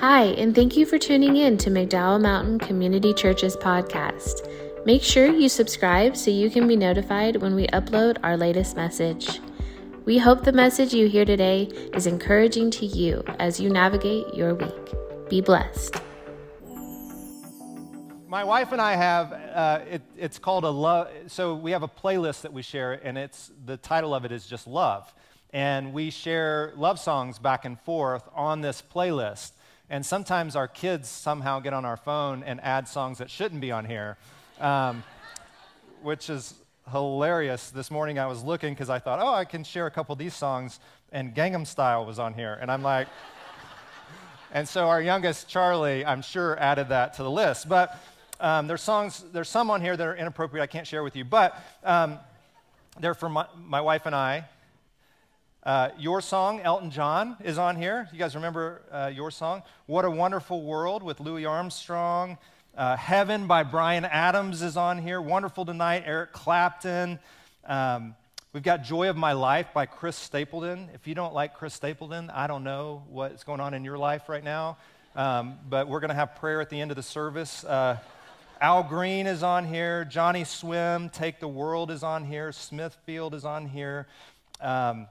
Hi, and thank you for tuning in to McDowell Mountain Community Church's podcast. Make sure you subscribe so you can be notified when we upload our latest message. We hope the message you hear today is encouraging to you as you navigate your week. Be blessed. My wife and I have, uh, it, it's called a love, so we have a playlist that we share, and it's, the title of it is just Love. And we share love songs back and forth on this playlist. And sometimes our kids somehow get on our phone and add songs that shouldn't be on here, um, which is hilarious. This morning I was looking because I thought, oh, I can share a couple of these songs, and Gangnam Style was on here. And I'm like, and so our youngest, Charlie, I'm sure added that to the list. But um, there's songs, there's some on here that are inappropriate I can't share with you, but um, they're for my, my wife and I. Uh, your song, Elton John, is on here. You guys remember uh, your song? What a Wonderful World with Louis Armstrong. Uh, Heaven by Bryan Adams is on here. Wonderful Tonight, Eric Clapton. Um, we've got Joy of My Life by Chris Stapleton. If you don't like Chris Stapleton, I don't know what's going on in your life right now. Um, but we're going to have prayer at the end of the service. Uh, Al Green is on here. Johnnyswim, Take the World is on here. Smithfield is on here. Um,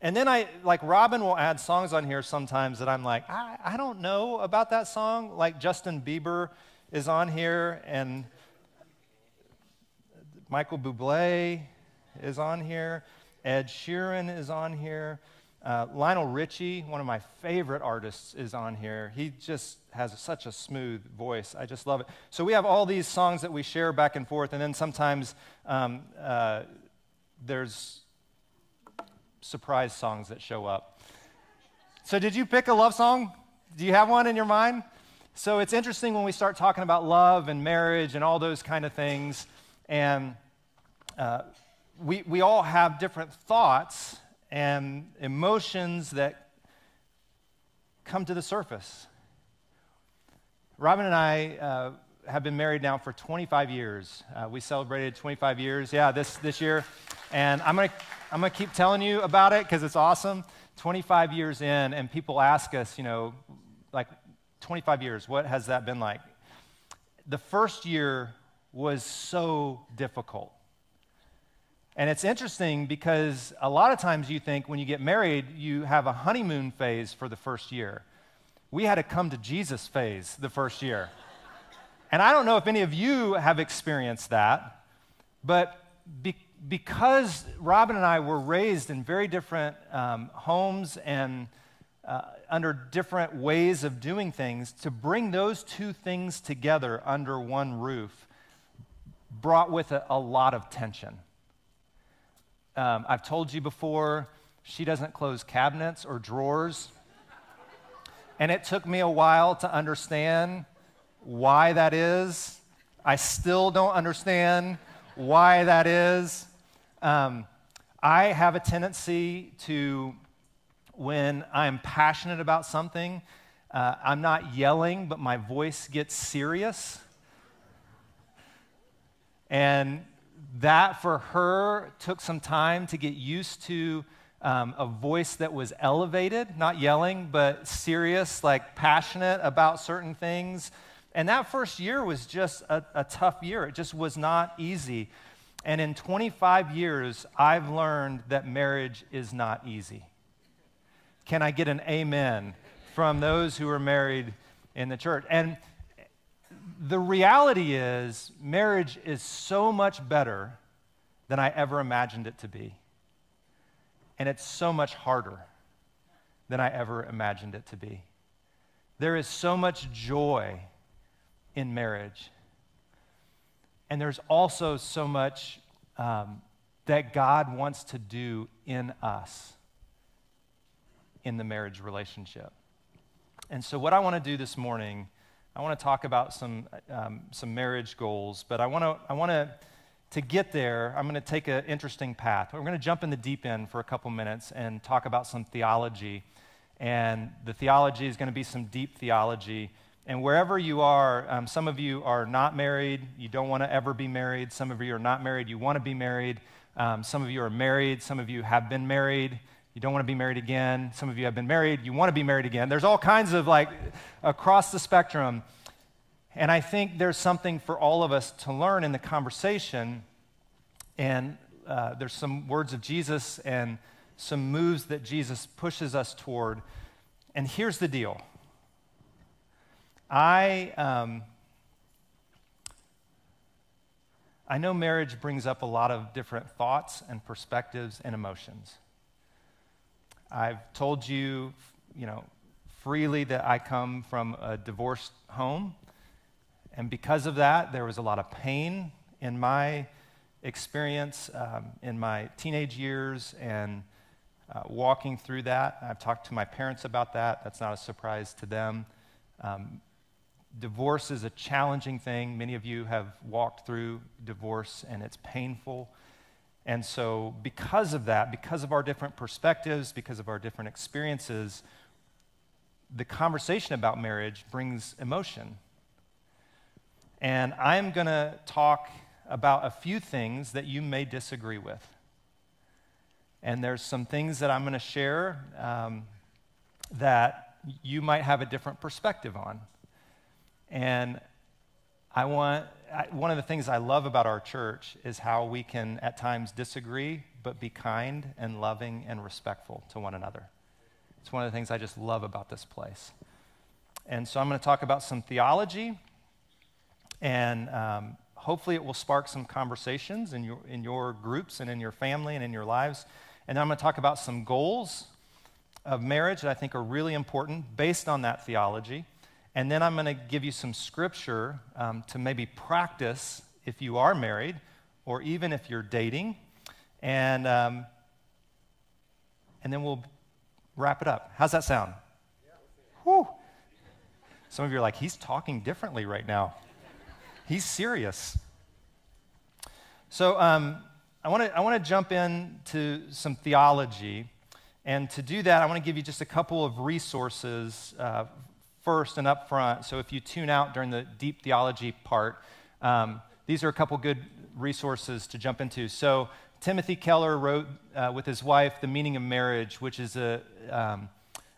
and then I, like, Robin will add songs on here sometimes that I'm like, I, I don't know about that song. Like, Justin Bieber is on here, and Michael Bublé is on here. Ed Sheeran is on here. Uh, Lionel Richie, one of my favorite artists, is on here. He just has such a smooth voice. I just love it. So we have all these songs that we share back and forth, and then sometimes um, uh, there's surprise songs that show up. So, did you pick a love song? Do you have one in your mind? So, it's interesting when we start talking about love and marriage and all those kind of things. And uh, we, we all have different thoughts and emotions that come to the surface. Robin and I uh, have been married now for 25 years. Uh, we celebrated 25 years, yeah, this, this year. And I'm going to I'm to keep telling you about it because it's awesome. 25 years in, and people ask us, you know, like 25 years, what has that been like? The first year was so difficult. And it's interesting because a lot of times you think when you get married, you have a honeymoon phase for the first year. We had a come to Jesus phase the first year. And I don't know if any of you have experienced that, but be- because Robin and I were raised in very different um, homes and uh, under different ways of doing things, to bring those two things together under one roof brought with it a lot of tension. Um, I've told you before, she doesn't close cabinets or drawers. And it took me a while to understand why that is. I still don't understand why that is. Um, I have a tendency to, when I'm passionate about something, uh, I'm not yelling, but my voice gets serious. And that for her took some time to get used to um, a voice that was elevated, not yelling, but serious, like passionate about certain things. And that first year was just a, a tough year. It just was not easy. And in 25 years, I've learned that marriage is not easy. Can I get an amen from those who are married in the church? And the reality is, marriage is so much better than I ever imagined it to be. And it's so much harder than I ever imagined it to be. There is so much joy in marriage. And there's also so much um, that God wants to do in us in the marriage relationship. And so, what I want to do this morning, I want to talk about some, um, some marriage goals, but I want to, I want to, to get there, I'm going to take an interesting path. We're going to jump in the deep end for a couple minutes and talk about some theology. And the theology is going to be some deep theology and wherever you are, um, some of you are not married, you don't want to ever be married. Some of you are not married, you want to be married. Um, some of you are married, some of you have been married, You don't want to be married again. Some of you have been married. You want to be married again. There's all kinds of like across the spectrum. And I think there's something for all of us to learn in the conversation. And uh, there's some words of Jesus and some moves that Jesus pushes us toward. And here's the deal I, um, I know marriage brings up a lot of different thoughts and perspectives and emotions. I've told you, you know, freely that I come from a divorced home. And because of that, there was a lot of pain in my experience um, in my teenage years and uh, walking through that. I've talked to my parents about that. That's not a surprise to them. Um, divorce is a challenging thing. Many of you have walked through divorce, and it's painful. And so, because of that, because of our different perspectives, because of our different experiences, the conversation about marriage brings emotion. And I'm going to talk about a few things that you may disagree with. And there's some things that I'm going to share um, that you might have a different perspective on. And I want, I, one of the things I love about our church is how we can at times disagree, but be kind and loving and respectful to one another. It's one of the things I just love about this place. And so I'm going to talk about some theology and um, hopefully it will spark some conversations in your, in your groups and in your family and in your lives. And I'm going to talk about some goals of marriage that I think are really important based on that theology. And then I'm going to give you some scripture um, to maybe practice if you are married or even if you're dating. And, um, and then we'll wrap it up. How's that sound? Whew. Some of you are like, he's talking differently right now. He's serious. So um, I want to I want to jump into some theology, and to do that, I want to give you just a couple of resources uh, first and up front. So if you tune out during the deep theology part, um, these are a couple good resources to jump into. So Timothy Keller wrote uh, with his wife The Meaning of Marriage, which is a um,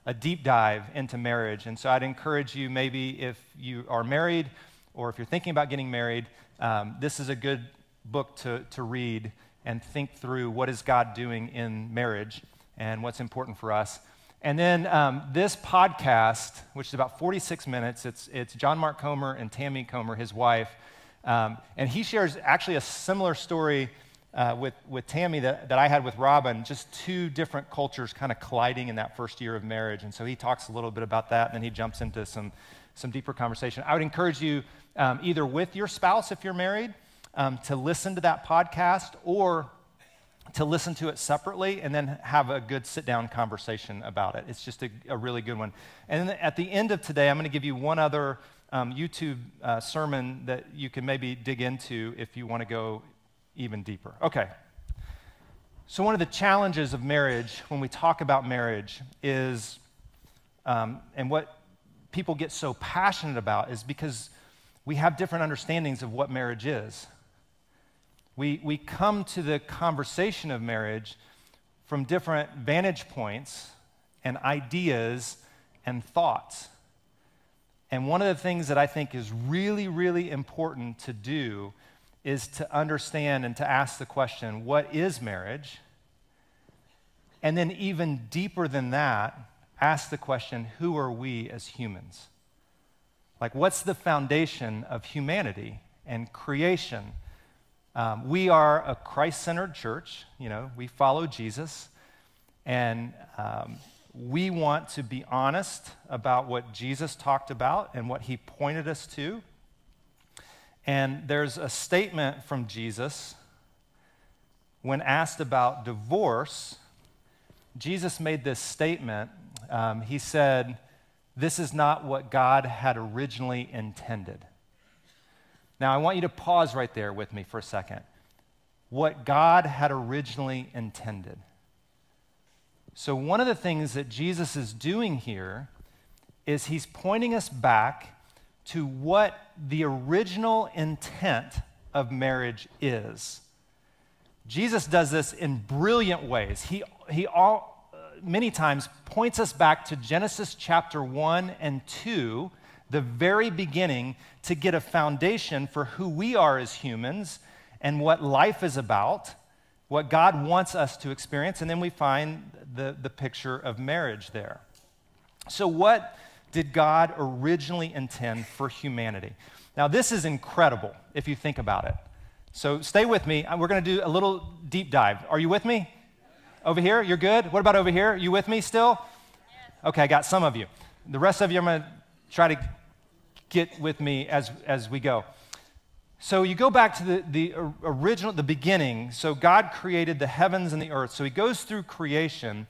a deep dive into marriage. And so I'd encourage you, maybe if you are married or if you're thinking about getting married, um, this is a good book to, to read and think through what is God doing in marriage and what's important for us. And then um, this podcast, which is about 46 minutes, it's, it's John Mark Comer and Tammy Comer, his wife. Um, and he shares actually a similar story uh, with, with Tammy that, that I had with Robin, just two different cultures kind of colliding in that first year of marriage. And so he talks a little bit about that, and then he jumps into some, some deeper conversation. I would encourage you um, either with your spouse if you're married, um, to listen to that podcast or to listen to it separately and then have a good sit down conversation about it. It's just a, a, really good one. And at the end of today, I'm going to give you one other um, YouTube uh, sermon that you can maybe dig into if you want to go even deeper. Okay. So, one of the challenges of marriage when we talk about marriage is, um, and what people get so passionate about is because we have different understandings of what marriage is. We, we come to the conversation of marriage from different vantage points and ideas and thoughts. And one of the things that I think is really, really important to do is to understand and to ask the question what is marriage? And then, even deeper than that, ask the question who are we as humans? Like, what's the foundation of humanity and creation? Um, we are a Christ centered church. You know, we follow Jesus. And um, we want to be honest about what Jesus talked about and what he pointed us to. And there's a statement from Jesus when asked about divorce. Jesus made this statement. Um, he said, this is not what God had originally intended. Now, I want you to pause right there with me for a second. What God had originally intended. So, one of the things that Jesus is doing here is he's pointing us back to what the original intent of marriage is. Jesus does this in brilliant ways. He, he all, uh, many times points us back to Genesis chapter 1 and 2, the very beginning, to get a foundation for who we are as humans and what life is about, what God wants us to experience. And then we find the, the picture of marriage there. So, what did God originally intend for humanity? Now, this is incredible if you think about it. So, stay with me. Uh, we're going to do a little deep dive. Are you with me? Over here? You're good? What about over here? You with me still? Okay, I got some of you. The rest of you, I'm going to try to get with me as, as we go. So you go back to the, the original, the beginning. So God created the heavens and the earth. So he goes through creation,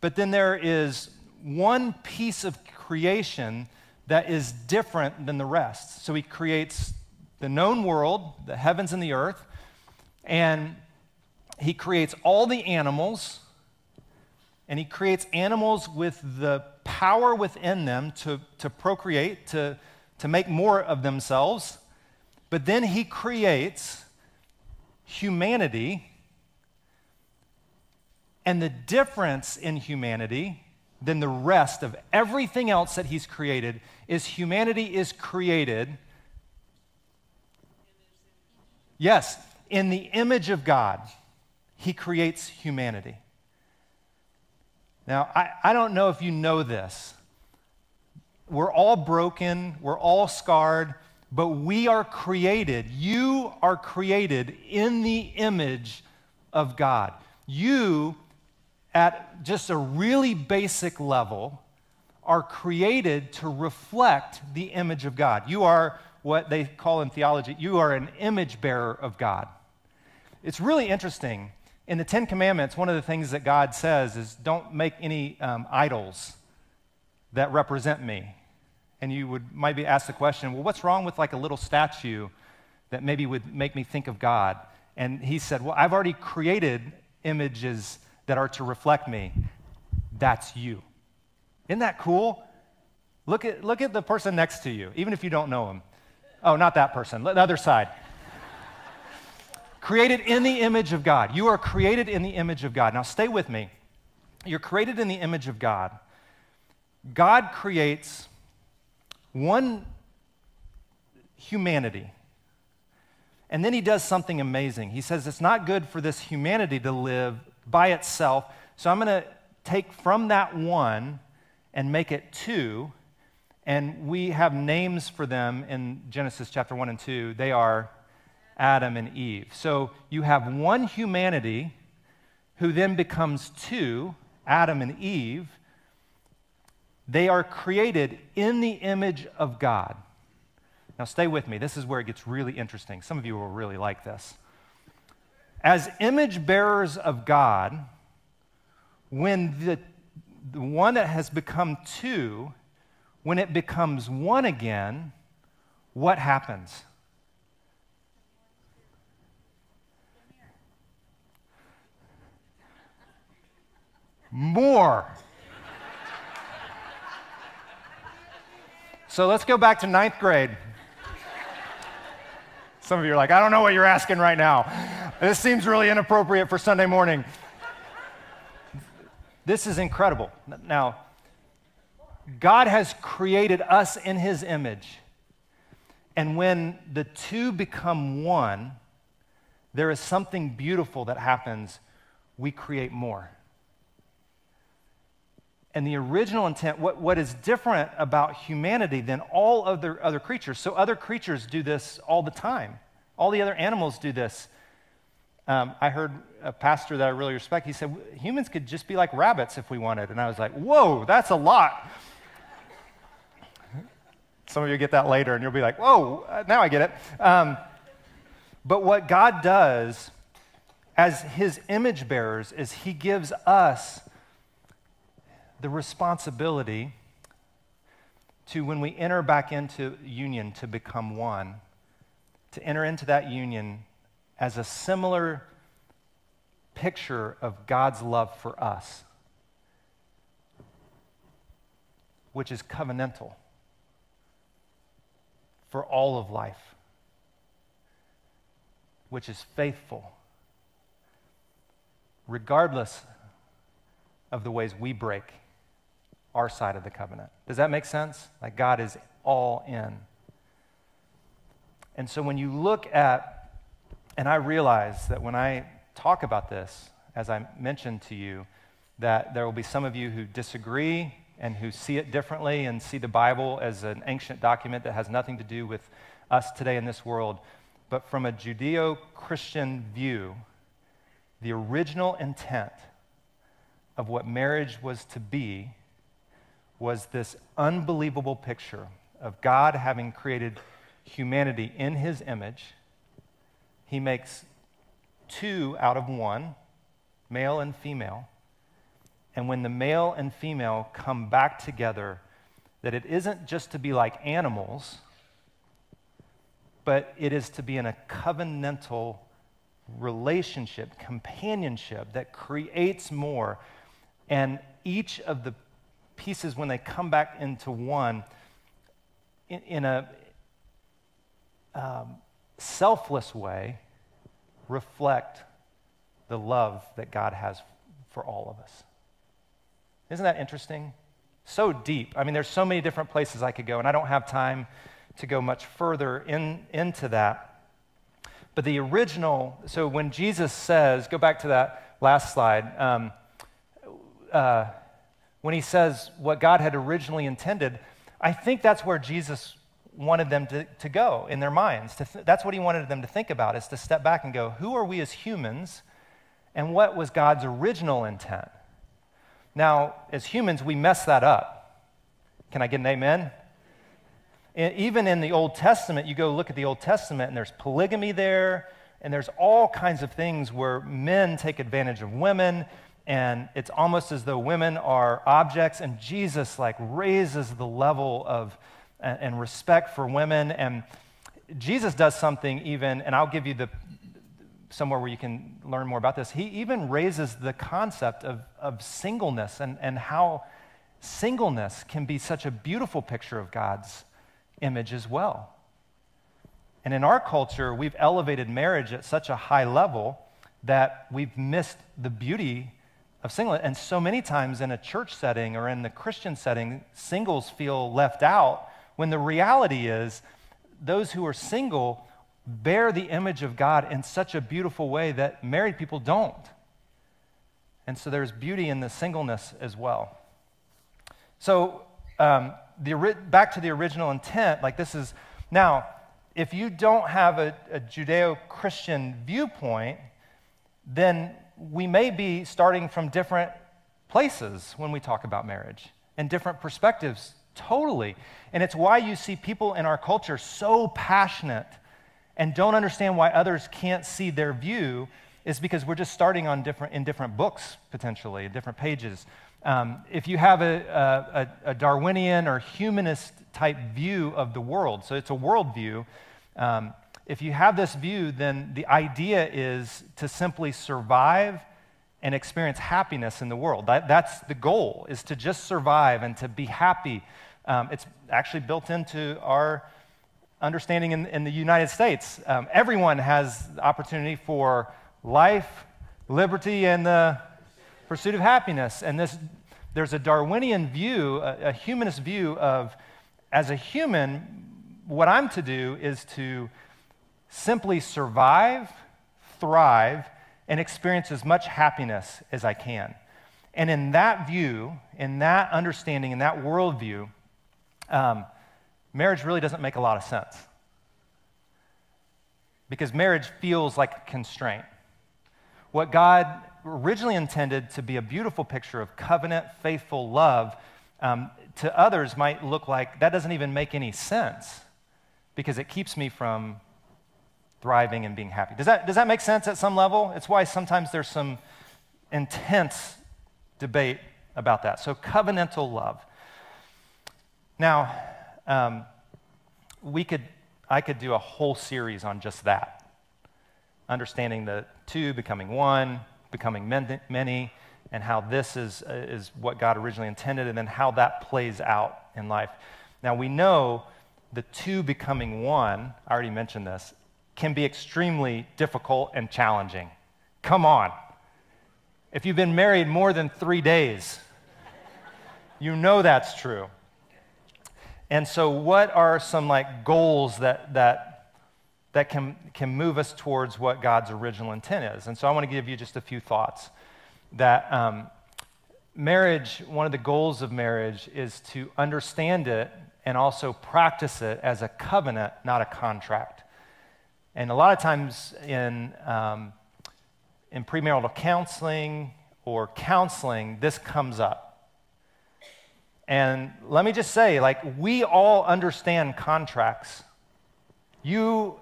but then there is one piece of creation that is different than the rest. So he creates the known world, the heavens and the earth, and he creates all the animals, and he creates animals with the power within them to, to procreate, to, to make more of themselves. But then he creates humanity. And the difference in humanity than the rest of everything else that he's created is humanity is created, yes, in the image of God. He creates humanity. Now, I, I don't know if you know this. We're all broken, we're all scarred, but we are created. You are created in the image of God. You, at just a really basic level, are created to reflect the image of God. You are what they call in theology, you are an image bearer of God. It's really interesting in the Ten Commandments, one of the things that God says is don't make any um, idols that represent me. And you would might be asked the question, well, what's wrong with like a little statue that maybe would make me think of God? And he said, well, I've already created images that are to reflect me. That's you. Isn't that cool? Look at, look at the person next to you, even if you don't know him. Oh, not that person, the other side created in the image of God. You are created in the image of God. Now, stay with me. You're created in the image of God. God creates one humanity. And then he does something amazing. He says, It's not good for this humanity to live by itself. So I'm going to take from that one and make it two. And we have names for them in Genesis chapter 1 and 2. They are Adam and Eve. So you have one humanity who then becomes two, Adam and Eve. They are created in the image of God. Now, stay with me. This is where it gets really interesting. Some of you will really like this. As image bearers of God, when the, the one that has become two, when it becomes one again, what happens? More. so let's go back to ninth grade. Some of you are like, I don't know what you're asking right now. This seems really inappropriate for Sunday morning. This is incredible. Now, God has created us in his image. And when the two become one, there is something beautiful that happens. We create more. And the original intent, what, what is different about humanity than all other, other creatures? So, other creatures do this all the time. All the other animals do this. Um, I heard a pastor that I really respect, he said, humans could just be like rabbits if we wanted. And I was like, whoa, that's a lot. Some of you get that later and you'll be like, whoa, uh, now I get it. Um, but what God does as his image bearers is he gives us the responsibility to, when we enter back into union, to become one, to enter into that union as a similar picture of God's love for us, which is covenantal for all of life, which is faithful, regardless of the ways we break our side of the covenant. Does that make sense? Like God is all in. And so when you look at, and I realize that when I talk about this, as I mentioned to you, that there will be some of you who disagree and who see it differently and see the Bible as an ancient document that has nothing to do with us today in this world. But from a Judeo Christian view, the original intent of what marriage was to be was this unbelievable picture of God having created humanity in his image. He makes two out of one, male and female. And when the male and female come back together, that it isn't just to be like animals, but it is to be in a covenantal relationship, companionship that creates more. And each of the pieces, when they come back into one, in, in a um, selfless way, reflect the love that God has for all of us. Isn't that interesting? So deep. I mean, there's so many different places I could go, and I don't have time to go much further in, into that. But the original, so when Jesus says, go back to that last slide, um, uh, when he says what God had originally intended, I think that's where Jesus wanted them to, to go in their minds. Th- that's what he wanted them to think about, is to step back and go, who are we as humans, and what was God's original intent? Now, as humans, we mess that up. Can I get an amen? even in the Old Testament, you go look at the Old Testament, and there's polygamy there, and there's all kinds of things where men take advantage of women, and it's almost as though women are objects, and Jesus like raises the level of and respect for women, and Jesus does something even, and I'll give you the somewhere where you can learn more about this. He even raises the concept of, of singleness and, and how singleness can be such a beautiful picture of God's image as well. And in our culture, we've elevated marriage at such a high level that we've missed the beauty of singleness. And so many times in a church setting or in the Christian setting, singles feel left out when the reality is those who are single bear the image of God in such a beautiful way that married people don't. And so there's beauty in the singleness as well. So, um, the, back to the original intent, like this is now, if you don't have a, a Judeo Christian viewpoint, then we may be starting from different places when we talk about marriage and different perspectives, totally. And it's why you see people in our culture so passionate and don't understand why others can't see their view is because we're just starting on different, in different books, potentially, different pages. Um, if you have a, a, a, Darwinian or humanist type view of the world, so it's a worldview, um, if you have this view, then the idea is to simply survive and experience happiness in the world. That, that's the goal, is to just survive and to be happy. Um, it's actually built into our understanding in, in the United States. Um, everyone has the opportunity for life, liberty, and the pursuit of happiness. And this, there's a Darwinian view, a, a humanist view of, as a human, what I'm to do is to simply survive, thrive, and experience as much happiness as I can. And in that view, in that understanding, in that worldview, um, marriage really doesn't make a lot of sense. Because marriage feels like a constraint. What God originally intended to be a beautiful picture of covenant, faithful love, um, to others might look like that doesn't even make any sense because it keeps me from thriving and being happy. Does that, does that make sense at some level? It's why sometimes there's some intense debate about that. So, covenantal love. Now, um, we could, I could do a whole series on just that. Understanding the two becoming one, becoming many, and how this is, uh, is what God originally intended, and then how that plays out in life. Now, we know the two becoming one, I already mentioned this, can be extremely difficult and challenging. Come on. If you've been married more than three days, you know that's true. And so, what are some like goals that, that, that can, can move us towards what God's original intent is? And so, I want to give you just a few thoughts that um, marriage, one of the goals of marriage is to understand it and also practice it as a covenant, not a contract. And a lot of times in, um, in premarital counseling or counseling, this comes up. And let me just say, like, we all understand contracts. You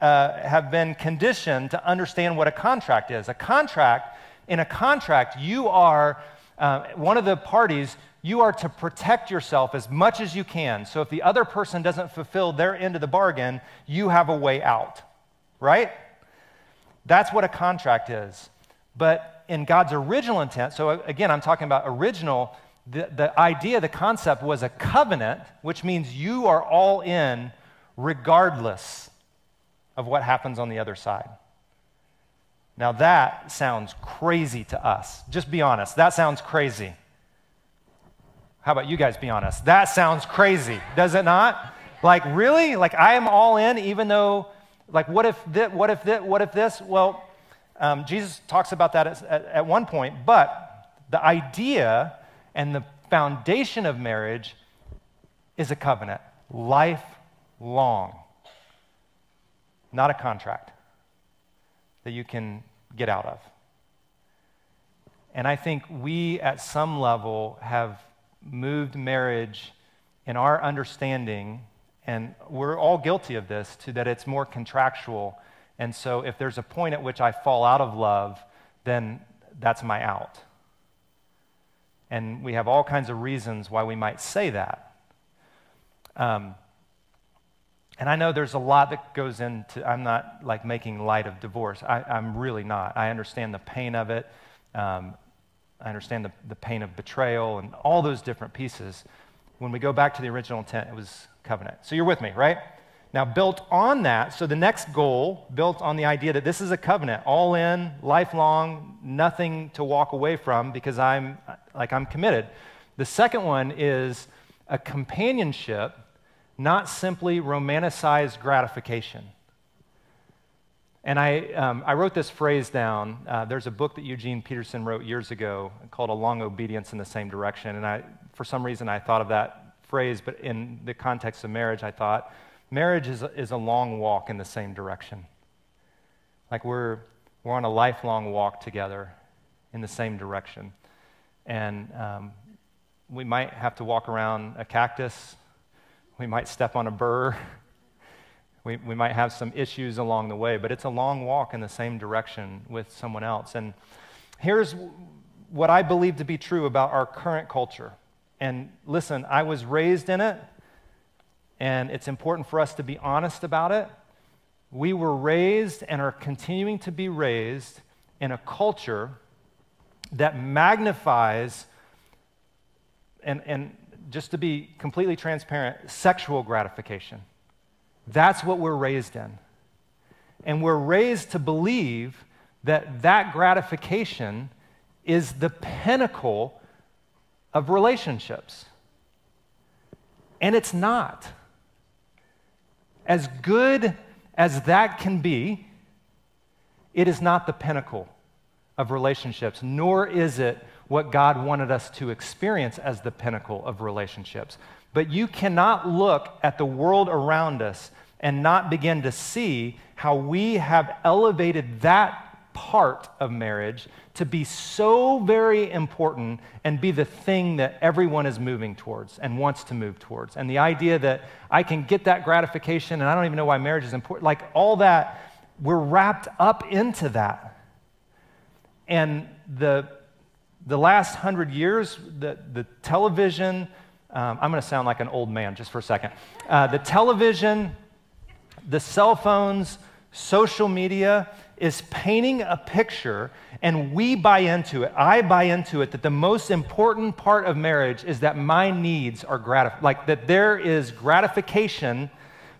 uh, have been conditioned to understand what a contract is. A contract, in a contract, you are uh, one of the parties, you are to protect yourself as much as you can. So if the other person doesn't fulfill their end of the bargain, you have a way out, right? That's what a contract is. But in God's original intent, so again, I'm talking about original the, the idea, the concept was a covenant, which means you are all in regardless of what happens on the other side. Now, that sounds crazy to us. Just be honest. That sounds crazy. How about you guys be honest? That sounds crazy, does it not? Like, really? Like, I am all in, even though, like, what if this? What if this? What if this? Well, um, Jesus talks about that at, at, at one point, but the idea and the foundation of marriage is a covenant, lifelong, not a contract that you can get out of. And I think we, at some level, have moved marriage in our understanding, and we're all guilty of this, to that it's more contractual. And so if there's a point at which I fall out of love, then that's my out. And we have all kinds of reasons why we might say that. Um, and I know there's a lot that goes into, I'm not like making light of divorce. I, am really not. I understand the pain of it. Um, I understand the, the pain of betrayal and all those different pieces. When we go back to the original intent, it was covenant. So you're with me, right? Now, built on that, so the next goal, built on the idea that this is a covenant, all in, lifelong, nothing to walk away from because I'm like I'm committed. The second one is a companionship, not simply romanticized gratification. And I, um, I wrote this phrase down. Uh, there's a book that Eugene Peterson wrote years ago called A Long Obedience in the Same Direction. And I, for some reason, I thought of that phrase, but in the context of marriage, I thought, marriage is a, is a long walk in the same direction. Like we're, we're on a lifelong walk together in the same direction. And um, we might have to walk around a cactus, we might step on a burr. We, we might have some issues along the way, but it's a long walk in the same direction with someone else. And here's what I believe to be true about our current culture. And listen, I was raised in it, and it's important for us to be honest about it. We were raised and are continuing to be raised in a culture that magnifies, and, and just to be completely transparent, sexual gratification. That's what we're raised in. And we're raised to believe that that gratification is the pinnacle of relationships. And it's not. As good as that can be, it is not the pinnacle of relationships, nor is it what God wanted us to experience as the pinnacle of relationships. But you cannot look at the world around us and not begin to see how we have elevated that part of marriage to be so very important and be the thing that everyone is moving towards and wants to move towards. And the idea that I can get that gratification and I don't even know why marriage is important, like all that, we're wrapped up into that. And the, the last hundred years, the, the television, um, I'm going to sound like an old man just for a second. Uh, the television, the cell phones, social media, is painting a picture, and we buy into it. I buy into it that the most important part of marriage is that my needs are gratified, like that there is gratification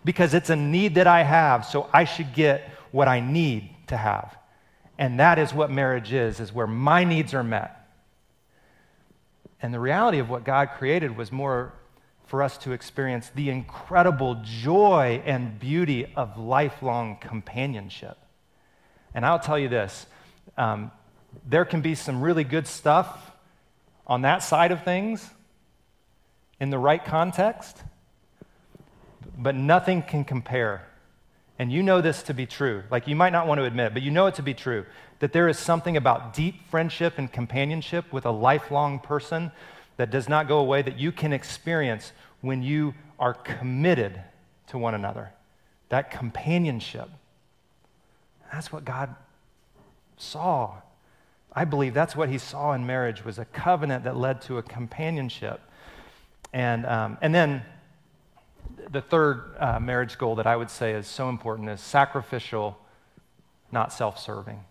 because it's a need that I have, so I should get what I need to have. And that is what marriage is, is where my needs are met. And the reality of what God created was more for us to experience the incredible joy and beauty of lifelong companionship. And I'll tell you this um, there can be some really good stuff on that side of things in the right context, but nothing can compare. And you know this to be true. Like you might not want to admit it, but you know it to be true that there is something about deep friendship and companionship with a lifelong person that does not go away that you can experience when you are committed to one another. That companionship. That's what God saw. I believe that's what he saw in marriage was a covenant that led to a companionship. And, um, and then the third uh, marriage goal that I would say is so important is sacrificial, not self serving.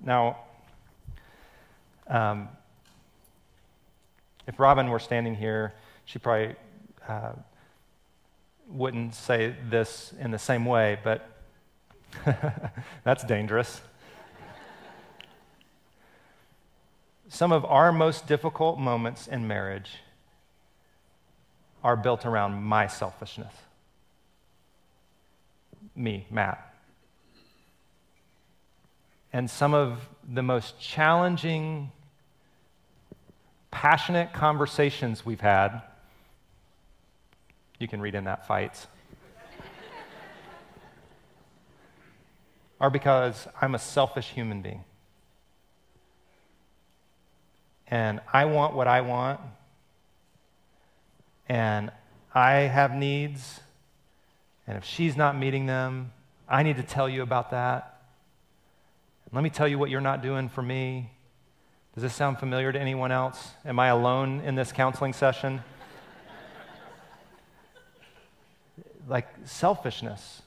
Now, um, if Robin were standing here, she probably uh, wouldn't say this in the same way, but that's dangerous. Some of our most difficult moments in marriage are built around my selfishness. Me, Matt. And some of the most challenging, passionate conversations we've had, you can read in that fights, are because I'm a selfish human being. And I want what I want, and I have needs, and if she's not meeting them, I need to tell you about that. Let me tell you what you're not doing for me. Does this sound familiar to anyone else? Am I alone in this counseling session? like selfishness.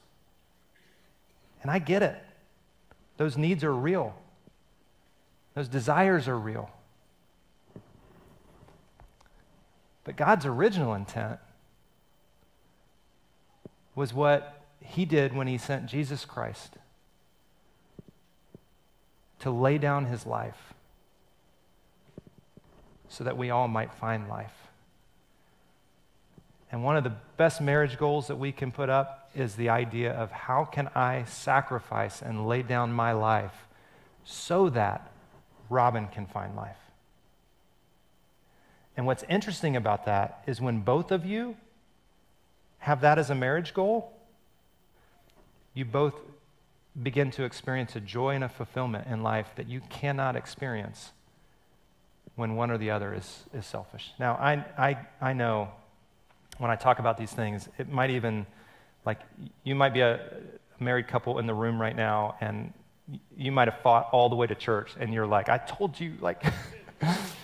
And I get it. Those needs are real, those desires are real. But God's original intent was what He did when He sent Jesus Christ to lay down his life so that we all might find life. And one of the best marriage goals that we can put up is the idea of how can I sacrifice and lay down my life so that Robin can find life. And what's interesting about that is when both of you have that as a marriage goal, you both begin to experience a joy and a fulfillment in life that you cannot experience when one or the other is, is selfish. Now, I, I, I know when I talk about these things, it might even, like, you might be a married couple in the room right now, and you might have fought all the way to church, and you're like, I told you, like,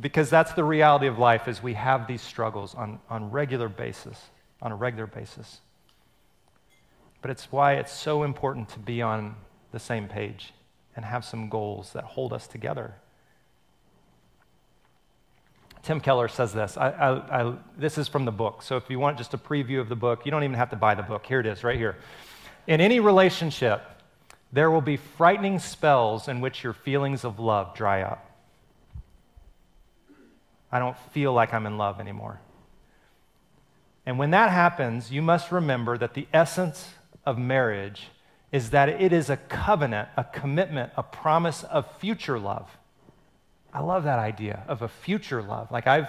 because that's the reality of life is we have these struggles on, on regular basis, on a regular basis. But it's why it's so important to be on the same page and have some goals that hold us together. Tim Keller says this. I, I, I, this is from the book. So if you want just a preview of the book, you don't even have to buy the book. Here it is, right here. In any relationship, there will be frightening spells in which your feelings of love dry up. I don't feel like I'm in love anymore. And when that happens, you must remember that the essence of marriage is that it is a covenant, a commitment, a promise of future love. I love that idea of a future love. Like I've,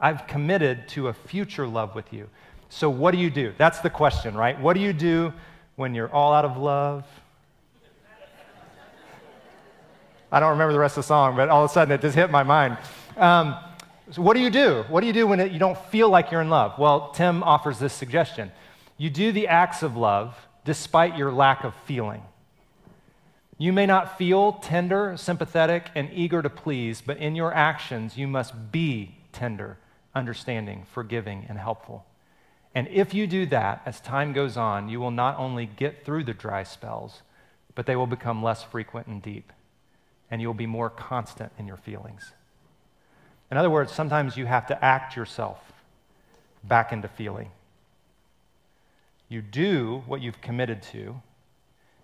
I've committed to a future love with you. So, what do you do? That's the question, right? What do you do when you're all out of love? I don't remember the rest of the song, but all of a sudden it just hit my mind. Um, so, what do you do? What do you do when it, you don't feel like you're in love? Well, Tim offers this suggestion. You do the acts of love despite your lack of feeling. You may not feel tender, sympathetic, and eager to please, but in your actions, you must be tender, understanding, forgiving, and helpful. And if you do that, as time goes on, you will not only get through the dry spells, but they will become less frequent and deep. And you'll be more constant in your feelings. In other words, sometimes you have to act yourself back into feeling. You do what you've committed to.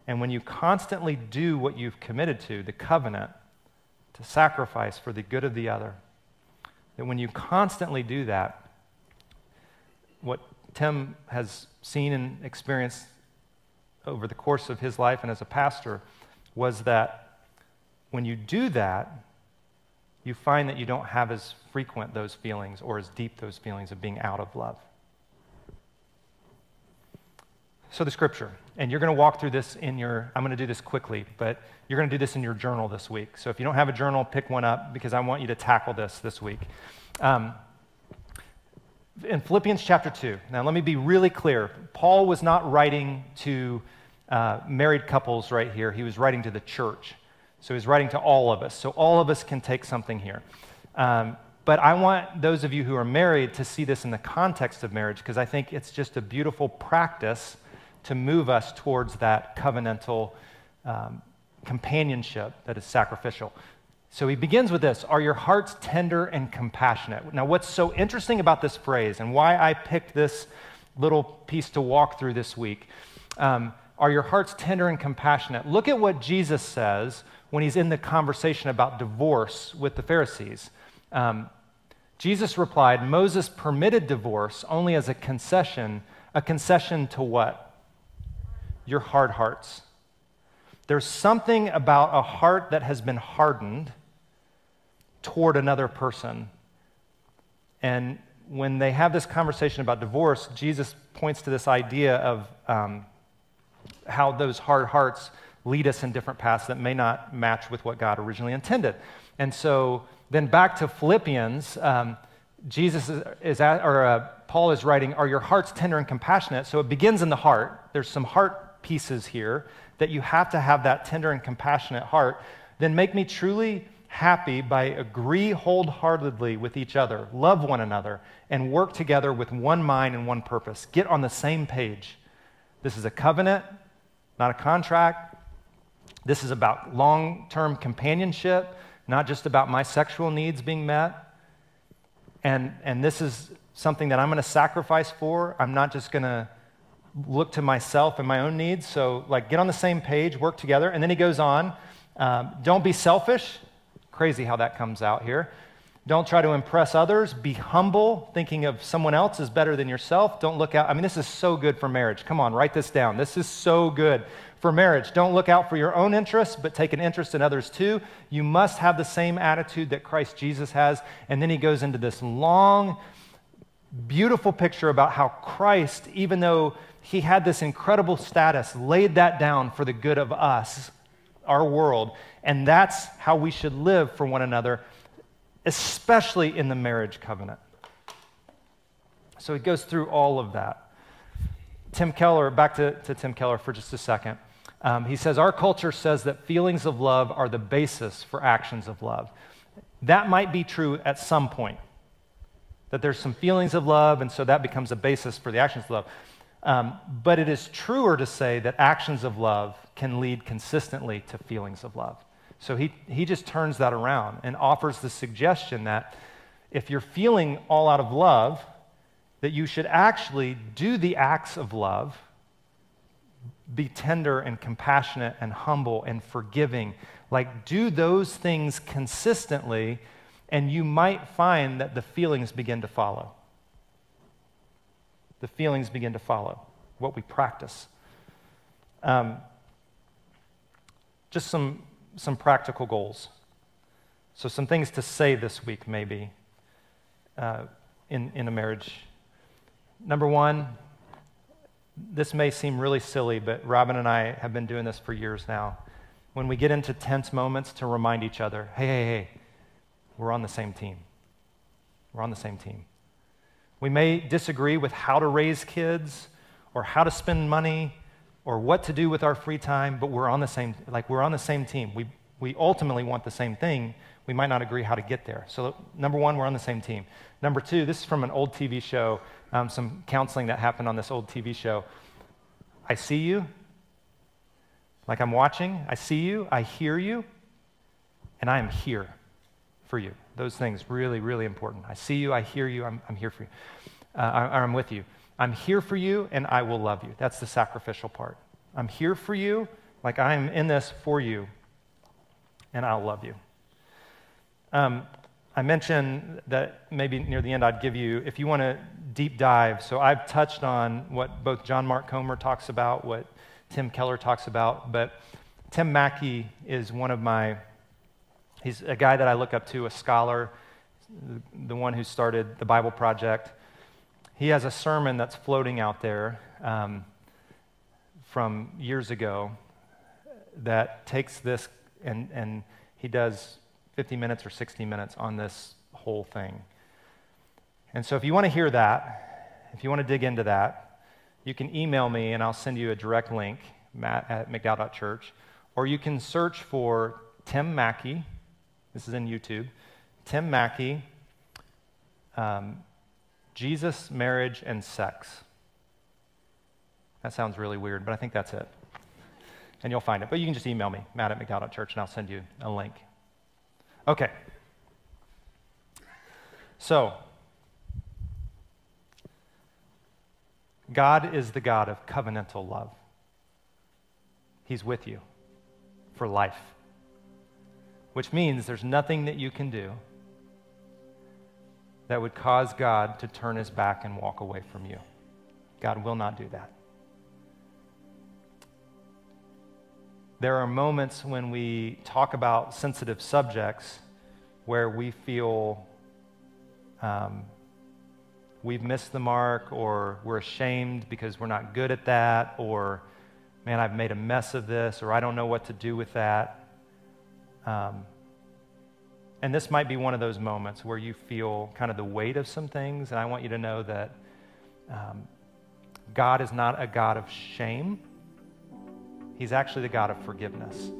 And when you constantly do what you've committed to, the covenant, to sacrifice for the good of the other, that when you constantly do that, what Tim has seen and experienced over the course of his life and as a pastor was that when you do that, you find that you don't have as frequent those feelings or as deep those feelings of being out of love. So, the scripture, and you're going to walk through this in your, I'm going to do this quickly, but you're going to do this in your journal this week. So, if you don't have a journal, pick one up because I want you to tackle this this week. Um, in Philippians chapter 2, now let me be really clear. Paul was not writing to uh, married couples right here, he was writing to the church. So he's writing to all of us. So all of us can take something here. Um, but I want those of you who are married to see this in the context of marriage because I think it's just a beautiful practice to move us towards that covenantal um, companionship that is sacrificial. So he begins with this Are your hearts tender and compassionate? Now, what's so interesting about this phrase and why I picked this little piece to walk through this week um, are your hearts tender and compassionate? Look at what Jesus says when he's in the conversation about divorce with the Pharisees. Um, Jesus replied, Moses permitted divorce only as a concession. A concession to what? your hard hearts. There's something about a heart that has been hardened toward another person. And when they have this conversation about divorce, Jesus points to this idea of um, how those hard hearts lead us in different paths that may not match with what God originally intended. And so then back to Philippians, um, Jesus is, is at, or uh, Paul is writing, Are your hearts tender and compassionate? So it begins in the heart. There's some heart pieces here that you have to have that tender and compassionate heart, then make me truly happy by agree wholeheartedly with each other, love one another, and work together with one mind and one purpose. Get on the same page. This is a covenant, not a contract. This is about long term companionship, not just about my sexual needs being met. And, and this is something that I'm going to sacrifice for. I'm not just going to look to myself and my own needs. So, like, get on the same page, work together. And then he goes on um, don't be selfish. Crazy how that comes out here. Don't try to impress others. Be humble, thinking of someone else is better than yourself. Don't look out. I mean, this is so good for marriage. Come on, write this down. This is so good for marriage. Don't look out for your own interests, but take an interest in others too. You must have the same attitude that Christ Jesus has. And then he goes into this long, beautiful picture about how Christ, even though he had this incredible status, laid that down for the good of us, our world. And that's how we should live for one another, especially in the marriage covenant. So he goes through all of that. Tim Keller, back to, to Tim Keller for just a second. Um, he says, Our culture says that feelings of love are the basis for actions of love. That might be true at some point, that there's some feelings of love, and so that becomes a basis for the actions of love. Um, but it is truer to say that actions of love can lead consistently to feelings of love. So he, he just turns that around and offers the suggestion that if you're feeling all out of love, that you should actually do the acts of love, be tender and compassionate and humble and forgiving. Like, do those things consistently, and you might find that the feelings begin to follow the feelings begin to follow, what we practice. Um, just some, some practical goals. So, some things to say this week, maybe, uh, in, in a marriage. Number one, this may seem really silly, but Robin and I have been doing this for years now. When we get into tense moments, to remind each other hey, hey, hey, we're on the same team. We're on the same team. We may disagree with how to raise kids or how to spend money or what to do with our free time, but we're on the same like we're on the same team. We we ultimately want the same thing. We might not agree how to get there. So number one, we're on the same team. Number two, this is from an old TV show, um, some counseling that happened on this old TV show. I see you, like I'm watching. I see you. I hear you, and I am here for you. Those things really, really important. I see you, I hear you, I'm, I'm here for you, uh, I, I'm with you. I'm here for you and I will love you. That's the sacrificial part. I'm here for you, like I'm in this for you, and I'll love you. Um, I mentioned that maybe near the end I'd give you, if you want to deep dive, so I've touched on what both John Mark Comer talks about, what Tim Keller talks about, but Tim Mackie is one of my, he's a guy that I look up to, a scholar, the one who started the Bible Project. He has a sermon that's floating out there um, from years ago that takes this and, and he does 50 minutes or 60 minutes on this whole thing. And so if you want to hear that, if you want to dig into that, you can email me and I'll send you a direct link, matt at mcdowell.church, or you can search for Tim Mackie. This is in YouTube. Tim Mackie, um, Jesus, marriage, and sex. That sounds really weird, but I think that's it. And you'll find it. But you can just email me, matt at mcdowell.church, and I'll send you a link. Okay. So, God is the God of covenantal love. He's with you for life, which means there's nothing that you can do that would cause God to turn his back and walk away from you. God will not do that. There are moments when we talk about sensitive subjects where we feel um, we've missed the mark or we're ashamed because we're not good at that or man i've made a mess of this or i don't know what to do with that. Um, and this might be one of those moments where you feel kind of the weight of some things and i want you to know that um, god is not a god of shame He's actually the God of forgiveness.